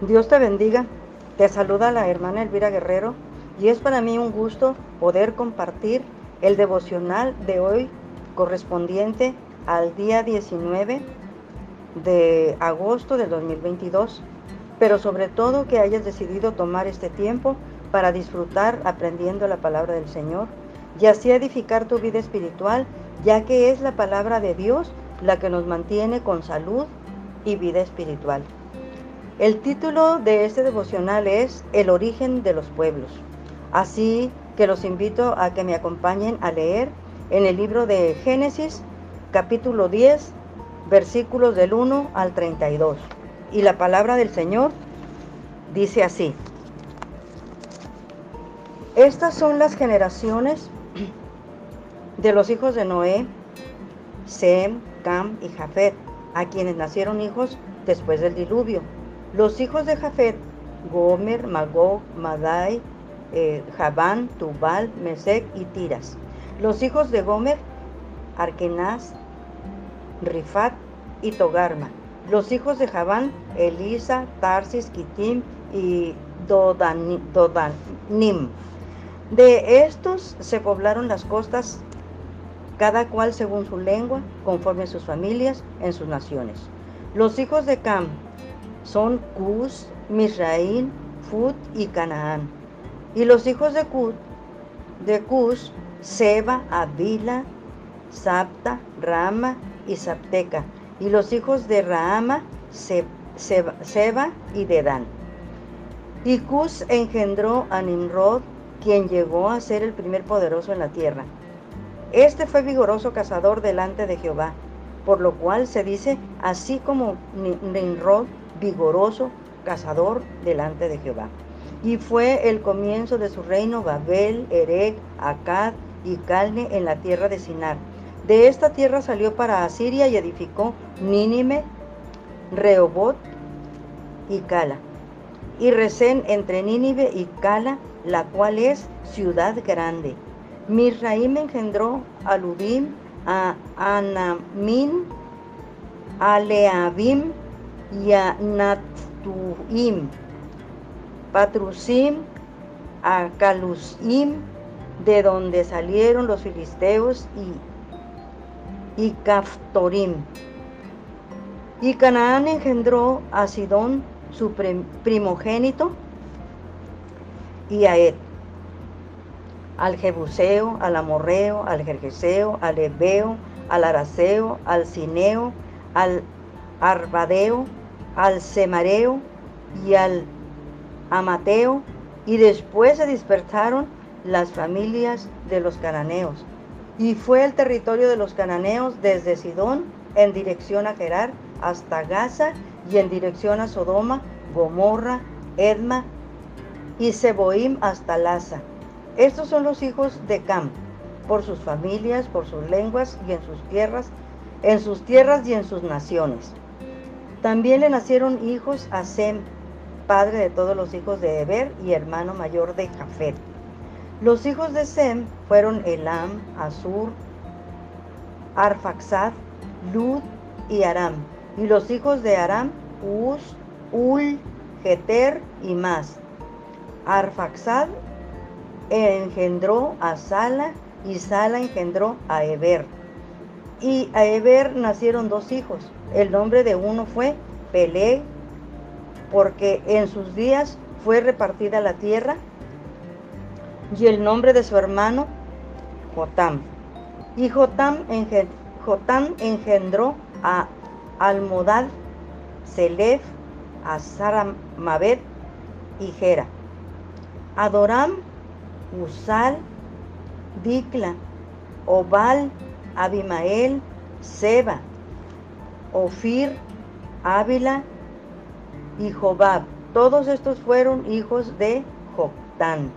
Dios te bendiga. Te saluda la hermana Elvira Guerrero y es para mí un gusto poder compartir el devocional de hoy correspondiente al día 19 de agosto del 2022, pero sobre todo que hayas decidido tomar este tiempo para disfrutar aprendiendo la palabra del Señor y así edificar tu vida espiritual, ya que es la palabra de Dios la que nos mantiene con salud y vida espiritual. El título de este devocional es El origen de los pueblos. Así que los invito a que me acompañen a leer en el libro de Génesis, capítulo 10, versículos del 1 al 32. Y la palabra del Señor dice así. Estas son las generaciones de los hijos de Noé, Sem, Cam y Jafet, a quienes nacieron hijos después del diluvio. Los hijos de Jafet, Gomer, Magog, Madai, eh, Javán, Tubal, Mesec y Tiras. Los hijos de Gomer, Arkenaz, Rifat y Togarma. Los hijos de Javán, Elisa, Tarsis, Kitim y Dodanim. De estos se poblaron las costas, cada cual según su lengua, conforme a sus familias, en sus naciones. Los hijos de Cam, son Cus, Misraín, Fut y Canaán. Y los hijos de Cus, de Cus, Seba, Avila, Sapta, Rama y Sapteca. Y los hijos de Raama, Seba, y Dedán. Y Cus engendró a Nimrod, quien llegó a ser el primer poderoso en la tierra. Este fue vigoroso cazador delante de Jehová, por lo cual se dice, así como Nimrod vigoroso cazador delante de Jehová. Y fue el comienzo de su reino Babel, Erech, Acad y Calne en la tierra de Sinar. De esta tierra salió para Asiria y edificó Nínime, Rehobot y Cala. Y Resén entre Nínive y Cala, la cual es ciudad grande. Misraim engendró a Ludim, a Anamín, a Leabim Yanatuim, Patrusim, Acalusim, de donde salieron los filisteos y, y Caftorim. Y Canaán engendró a Sidón, su primogénito, y a Ed, al Jebuseo, al Amorreo, al Jerjeseo, al Ebeo, al Araseo, al Cineo, al Arbadeo, al Semareo y al Amateo, y después se dispersaron las familias de los cananeos. Y fue el territorio de los cananeos desde Sidón en dirección a Gerar hasta Gaza y en dirección a Sodoma, Gomorra, Edma y Seboim hasta Laza. Estos son los hijos de Cam, por sus familias, por sus lenguas y en sus tierras, en sus tierras y en sus naciones. También le nacieron hijos a Sem, padre de todos los hijos de Eber y hermano mayor de Jafet. Los hijos de Sem fueron Elam, Asur, Arfaxad, Lud y Aram. Y los hijos de Aram, Uz, Ul, Geter y más. Arfaxad engendró a Sala y Sala engendró a Eber. Y a Eber nacieron dos hijos, el nombre de uno fue Pelé, porque en sus días fue repartida la tierra, y el nombre de su hermano, Jotam. Y Jotam, engendró a Almodad, Selef, a Saramabet y Gera. Adoram, Usal, Dikla, Obal, Abimael, Seba, Ofir, Ávila y Jobab. Todos estos fueron hijos de Joctán.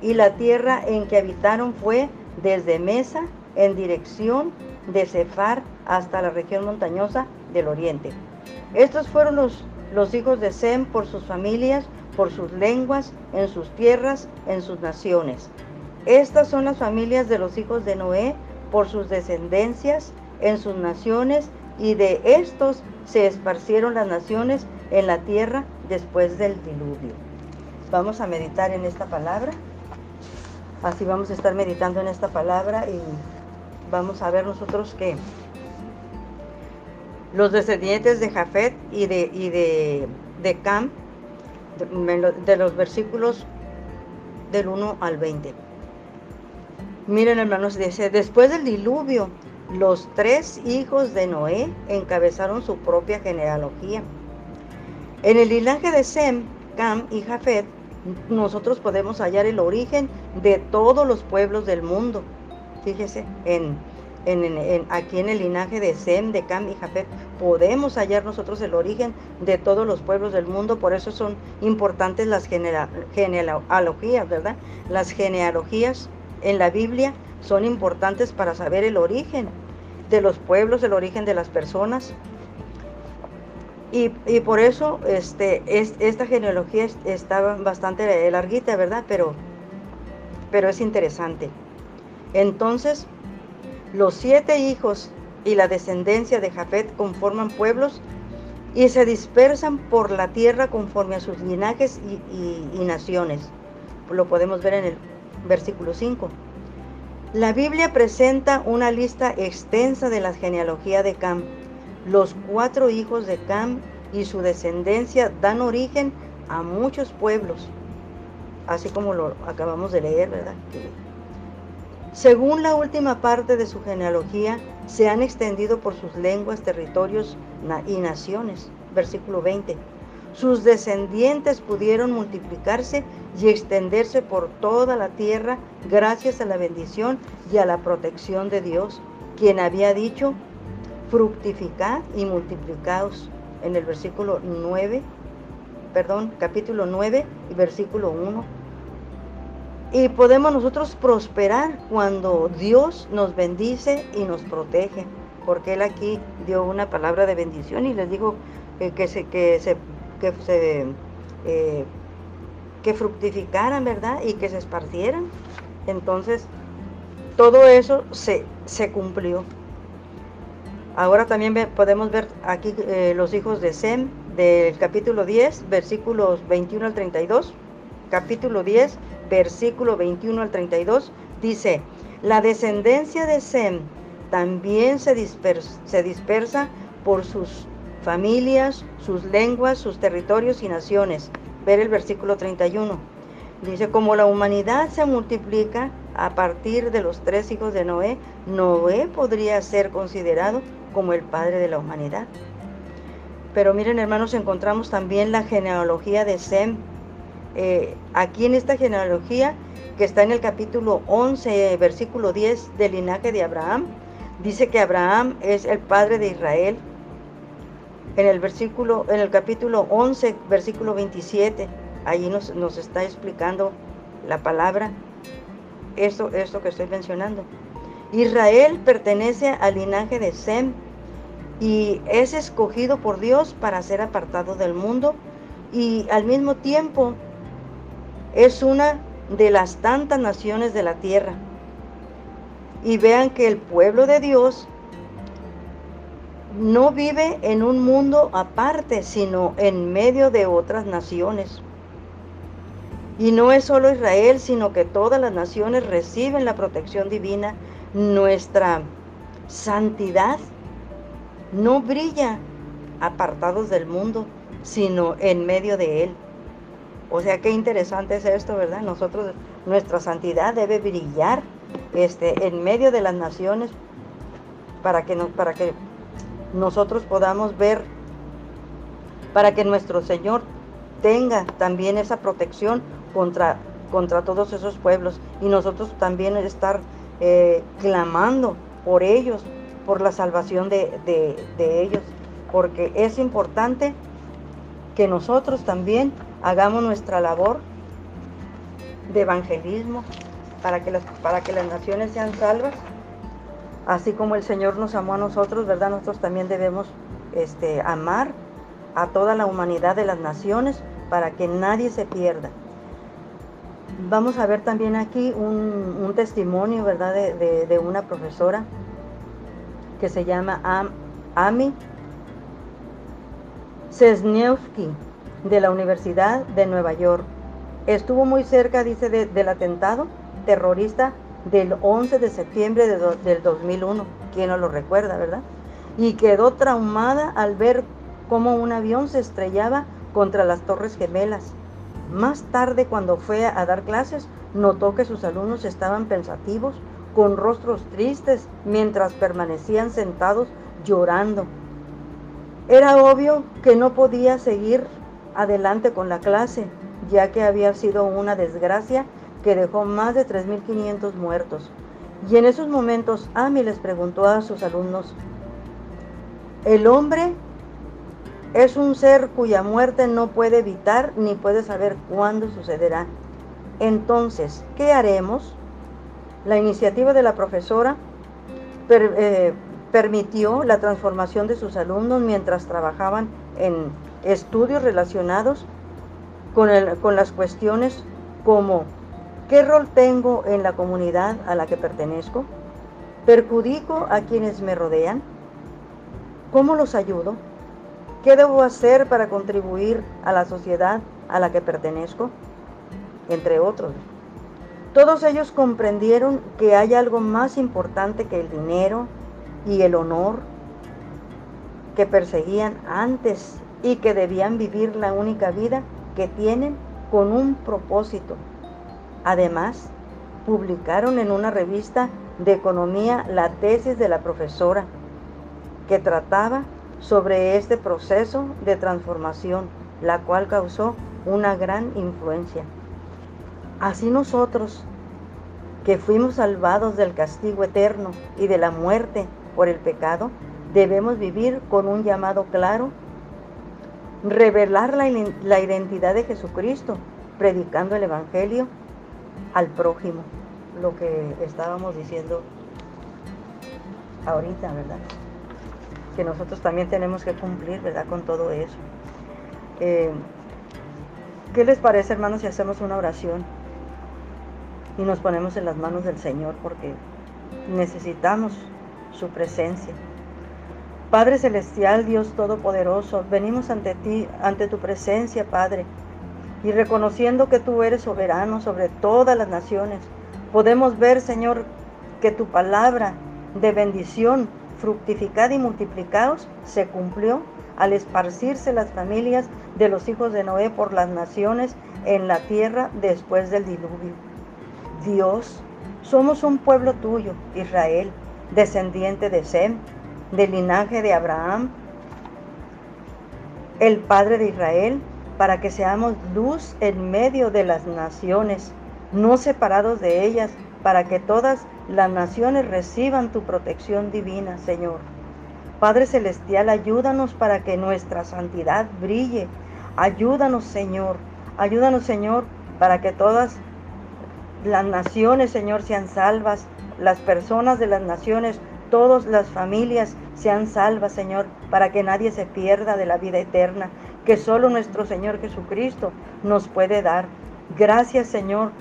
Y la tierra en que habitaron fue desde Mesa en dirección de Cefar hasta la región montañosa del oriente. Estos fueron los, los hijos de Sem por sus familias, por sus lenguas, en sus tierras, en sus naciones. Estas son las familias de los hijos de Noé por sus descendencias, en sus naciones y de estos se esparcieron las naciones en la tierra después del diluvio. Vamos a meditar en esta palabra. Así vamos a estar meditando en esta palabra y vamos a ver nosotros que los descendientes de Jafet y de, y de, de Cam, de, de los versículos del 1 al 20. Miren hermanos, dice, después del diluvio, los tres hijos de Noé encabezaron su propia genealogía. En el linaje de Sem, Cam y Jafet, nosotros podemos hallar el origen de todos los pueblos del mundo. Fíjese, en, en, aquí en el linaje de Sem, de Cam y Jafet, podemos hallar nosotros el origen de todos los pueblos del mundo. Por eso son importantes las genealogías, ¿verdad? Las genealogías en la Biblia son importantes para saber el origen de los pueblos, el origen de las personas. Y, por eso este, esta genealogía estaba bastante larguita, ¿verdad? Pero, pero es interesante. Entonces, los siete hijos y la descendencia de Jafet conforman pueblos y se dispersan por la tierra conforme a sus linajes y, y naciones. Lo podemos ver en el versículo 5. La Biblia presenta una lista extensa de la genealogía de Cam. Los cuatro hijos de Cam y su descendencia dan origen a muchos pueblos, así como lo acabamos de leer, ¿verdad? Según la última parte de su genealogía, se han extendido por sus lenguas, territorios y naciones. Versículo 20 sus descendientes pudieron multiplicarse y extenderse por toda la tierra gracias a la bendición y a la protección de Dios, quien había dicho, fructificad y multiplicaos en el versículo 9, perdón, capítulo 9 y versículo 1. Y podemos nosotros prosperar cuando Dios nos bendice y nos protege, porque Él aquí dio una palabra de bendición y les dijo que, se, que se que se eh, que fructificaran, ¿verdad? Y que se esparcieran. Entonces, todo eso se, se cumplió. Ahora también podemos ver aquí eh, los hijos de Sem del capítulo 10, versículos 21 al 32. Capítulo 10, versículo 21 al 32, dice, la descendencia de Sem también se se dispersa por sus familias, sus lenguas, sus territorios y naciones. Ver el versículo 31. Dice, como la humanidad se multiplica a partir de los tres hijos de Noé, Noé podría ser considerado como el padre de la humanidad. Pero miren hermanos, encontramos también la genealogía de Sem. Eh, aquí en esta genealogía, que está en el capítulo 11, versículo 10 del linaje de Abraham, dice que Abraham es el padre de Israel, en el versículo, en el capítulo 11, versículo 27, allí nos, nos está explicando la palabra, esto, esto que estoy mencionando. Israel pertenece al linaje de Sem y es escogido por Dios para ser apartado del mundo y al mismo tiempo es una de las tantas naciones de la tierra. Y vean que el pueblo de Dios no vive en un mundo aparte, sino en medio de otras naciones. Y no es solo Israel, sino que todas las naciones reciben la protección divina. Nuestra santidad no brilla apartados del mundo, sino en medio de él. O sea, qué interesante es esto, ¿verdad? Nosotros, nuestra santidad debe brillar este, en medio de las naciones para que, nos, para que nosotros podamos ver para que nuestro Señor tenga también esa protección contra, contra todos esos pueblos y nosotros también estar eh, clamando por ellos, por la salvación de, de ellos, porque es importante que nosotros también hagamos nuestra labor de evangelismo para que para que las naciones sean salvas Así como el Señor nos amó a nosotros, ¿verdad? Nosotros también debemos este, amar a toda la humanidad de las naciones para que nadie se pierda. Vamos a ver también aquí un, testimonio, ¿verdad? De, una profesora que se llama Ami. Cesniewski, de la Universidad de Nueva York. Estuvo muy cerca, dice, del atentado terrorista del 11 de septiembre del 2001. ¿Quién no lo recuerda, verdad? Y quedó traumada al ver cómo un avión se estrellaba contra las Torres Gemelas. Más tarde, cuando fue a dar clases, notó que sus alumnos estaban pensativos, con rostros tristes, mientras permanecían sentados llorando. Era obvio que no podía seguir adelante con la clase, ya que había sido una desgracia que dejó más de 3.500 muertos. Y en esos momentos Ami les preguntó a sus alumnos, ¿el hombre es un ser cuya muerte no puede evitar ni puede saber cuándo sucederá? Entonces, ¿qué haremos? La iniciativa de la profesora eh, permitió la transformación de sus alumnos mientras trabajaban en estudios relacionados con, con las cuestiones como ¿qué rol tengo en la comunidad a la que pertenezco? ¿Perjudico a quienes me rodean? ¿Cómo los ayudo? ¿Qué debo hacer para contribuir a la sociedad a la que pertenezco? Entre otros. Todos ellos comprendieron que hay algo más importante que el dinero y el honor que perseguían antes y que debían vivir la única vida que tienen con un propósito. Además, publicaron en una revista de economía la tesis de la profesora que trataba sobre este proceso de transformación, la cual causó una gran influencia. Así nosotros, que fuimos salvados del castigo eterno y de la muerte por el pecado, debemos vivir con un llamado claro revelar la, identidad de Jesucristo, predicando el Evangelio al prójimo, lo que estábamos diciendo ahorita, ¿verdad? Que nosotros también tenemos que cumplir, ¿verdad? Con todo eso. Eh, ¿Qué les parece, hermanos, si hacemos una oración y nos ponemos en las manos del Señor? Porque necesitamos su presencia. Padre Celestial, Dios Todopoderoso, venimos ante ti, ante tu presencia, Padre, y reconociendo que tú eres soberano sobre todas las naciones, podemos ver, Señor, que tu palabra de bendición, fructificad y multiplicaos, se cumplió al esparcirse las familias de los hijos de Noé por las naciones en la tierra después del diluvio. Dios, somos un pueblo tuyo, Israel, descendiente de Sem, del linaje de Abraham, el Padre de Israel, para que seamos luz en medio de las naciones, no separados de ellas, para que todas las naciones reciban tu protección divina, Señor. Padre Celestial, ayúdanos para que nuestra santidad brille. Ayúdanos, Señor. Ayúdanos, Señor, para que todas las naciones, Señor, sean salvas. Las personas de las naciones todas las familias sean salvas, Señor, para que nadie se pierda de la vida eterna, que solo nuestro Señor Jesucristo nos puede dar. Gracias, Señor,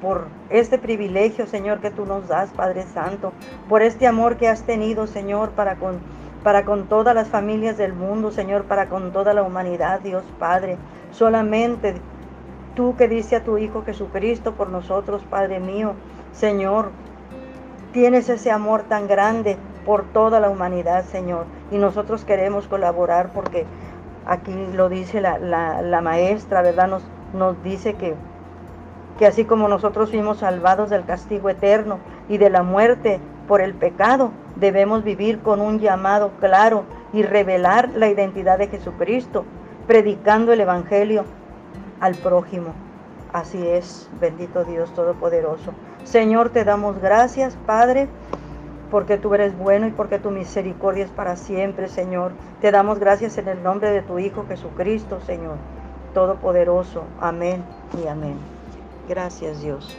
por este privilegio, Señor, que tú nos das, Padre Santo, por este amor que has tenido, Señor, para con, para con todas las familias del mundo, Señor, para con toda la humanidad, Dios Padre. Solamente tú que dice a tu Hijo Jesucristo por nosotros, Padre mío, Señor, Tienes ese amor tan grande por toda la humanidad, Señor. Y nosotros queremos colaborar porque aquí lo dice la, maestra, ¿verdad? Nos, nos dice que, que así como nosotros fuimos salvados del castigo eterno y de la muerte por el pecado, debemos vivir con un llamado claro y revelar la identidad de Jesucristo, predicando el Evangelio al prójimo. Así es, bendito Dios Todopoderoso. Señor, te damos gracias, Padre, porque tú eres bueno y porque tu misericordia es para siempre, Señor. Te damos gracias en el nombre de tu Hijo Jesucristo, Señor, Todopoderoso. Amén y amén. Gracias, Dios.